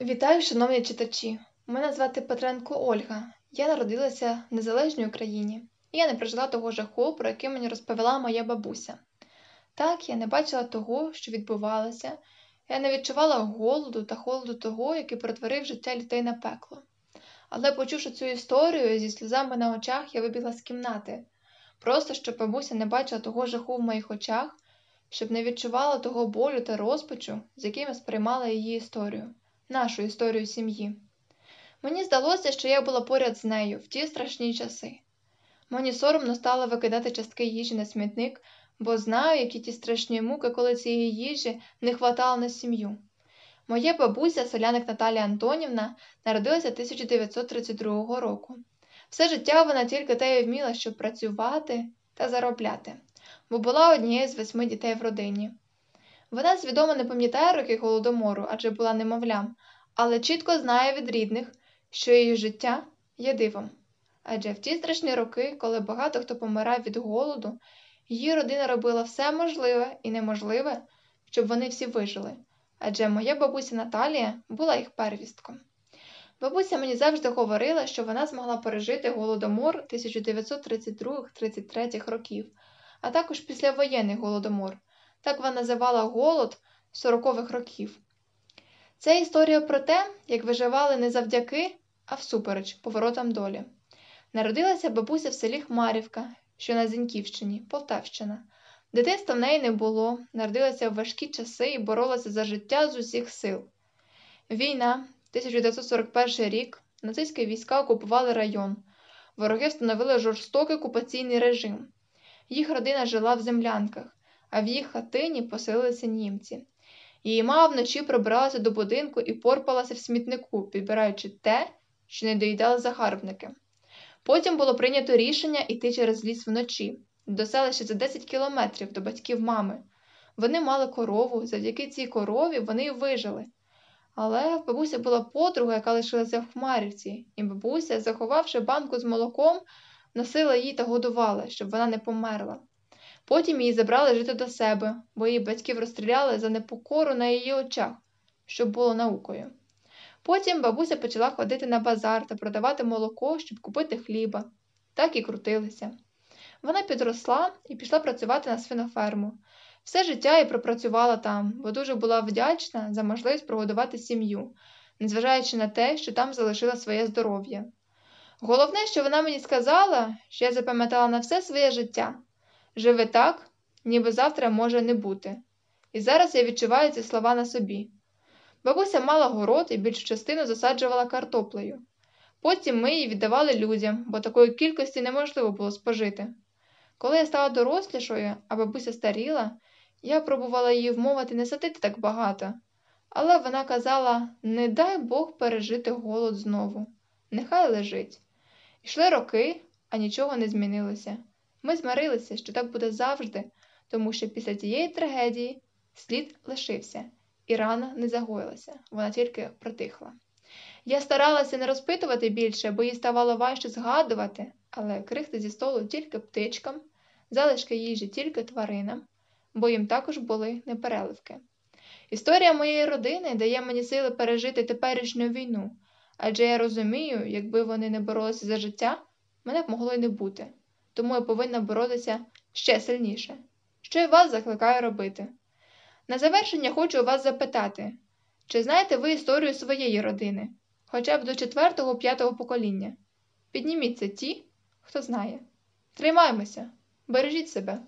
Вітаю, шановні читачі! Мене звати Петренко Ольга. Я народилася в незалежній Україні, і я не прожила того жаху, про який мені розповіла моя бабуся. Так, я не бачила того, що відбувалося, я не відчувала голоду та холоду того, який перетворив життя людей на пекло. Але, почувши цю історію, зі сльозами на очах я вибігла з кімнати, просто щоб бабуся не бачила того жаху в моїх очах, щоб не відчувала того болю та розпачу, з яким я сприймала її історію нашу історію сім'ї. Мені здалося, що я була поряд з нею в ті страшні часи. Мені соромно стало викидати частки їжі на смітник, бо знаю, які ті страшні муки, коли цієї їжі не хватало на сім'ю. Моя бабуся, селяник Наталія Антонівна, народилася 1932 року. Все життя вона тільки те й вміла, щоб працювати та заробляти, бо була однією з восьми дітей в родині. Вона свідомо не пам'ятає роки голодомору, адже була немовлям, але чітко знає від рідних, що її життя є дивом. Адже в ті страшні роки, коли багато хто помирав від голоду, її родина робила все можливе і неможливе, щоб вони всі вижили. Адже моя бабуся Наталія була їх первістком. Бабуся мені завжди говорила, що вона змогла пережити голодомор 1932-33 років, а також післявоєнний голодомор. Так вона називала голод 40-х років. Це історія про те, як виживали не завдяки, а всупереч поворотам долі. Народилася бабуся в селі Хмарівка, що на Зіньківщині, Полтавщина. Дитинства в неї не було, народилася в важкі часи і боролася за життя з усіх сил. Війна, 1941 рік, нацистські війська окупували район. Вороги встановили жорстокий окупаційний режим. Їх родина жила в землянках а в їх хатині поселилися німці. Її мама вночі пробиралася до будинку і порпалася в смітнику, підбираючи те, що не доїдали загарбники. Потім було прийнято рішення йти через ліс вночі, до селища за 10 кілометрів до батьків мами. Вони мали корову, завдяки цій корові вони й вижили. Але бабуся була подруга, яка лишилася в Хмарівці, і бабуся, заховавши банку з молоком, носила її та годувала, щоб вона не померла. Потім її забрали жити до себе, бо її батьків розстріляли за непокору на її очах, що було наукою. Потім бабуся почала ходити на базар та продавати молоко, щоб купити хліба. Так і крутилися. Вона підросла і пішла працювати на свиноферму. Все життя і пропрацювала там, бо дуже була вдячна за можливість прогодувати сім'ю, незважаючи на те, що там залишила своє здоров'я. Головне, що вона мені сказала, що я запам'ятала на все своє життя. Живе так, ніби завтра може не бути. І зараз я відчуваю ці слова на собі. Бабуся мала город і більшу частину засаджувала картоплею. Потім ми її віддавали людям, бо такої кількості неможливо було спожити. Коли я стала дорослішою, а бабуся старіла, я пробувала її вмовити не садити так багато, але вона казала не дай Бог пережити голод знову, нехай лежить. Ішли роки, а нічого не змінилося. Ми змирилися, що так буде завжди, тому що після цієї трагедії слід лишився, і рана не загоїлася, вона тільки протихла. Я старалася не розпитувати більше, бо їй ставало важче згадувати, але крихти зі столу тільки птичкам, залишки їжі тільки тваринам, бо їм також були непереливки. Історія моєї родини дає мені сили пережити теперішню війну, адже я розумію, якби вони не боролися за життя, мене б могло й не бути тому я повинна боротися ще сильніше, що я вас закликаю робити. На завершення хочу вас запитати, чи знаєте ви історію своєї родини, хоча б до четвертого п'ятого покоління? Підніміться ті, хто знає. Тримаймося, бережіть себе.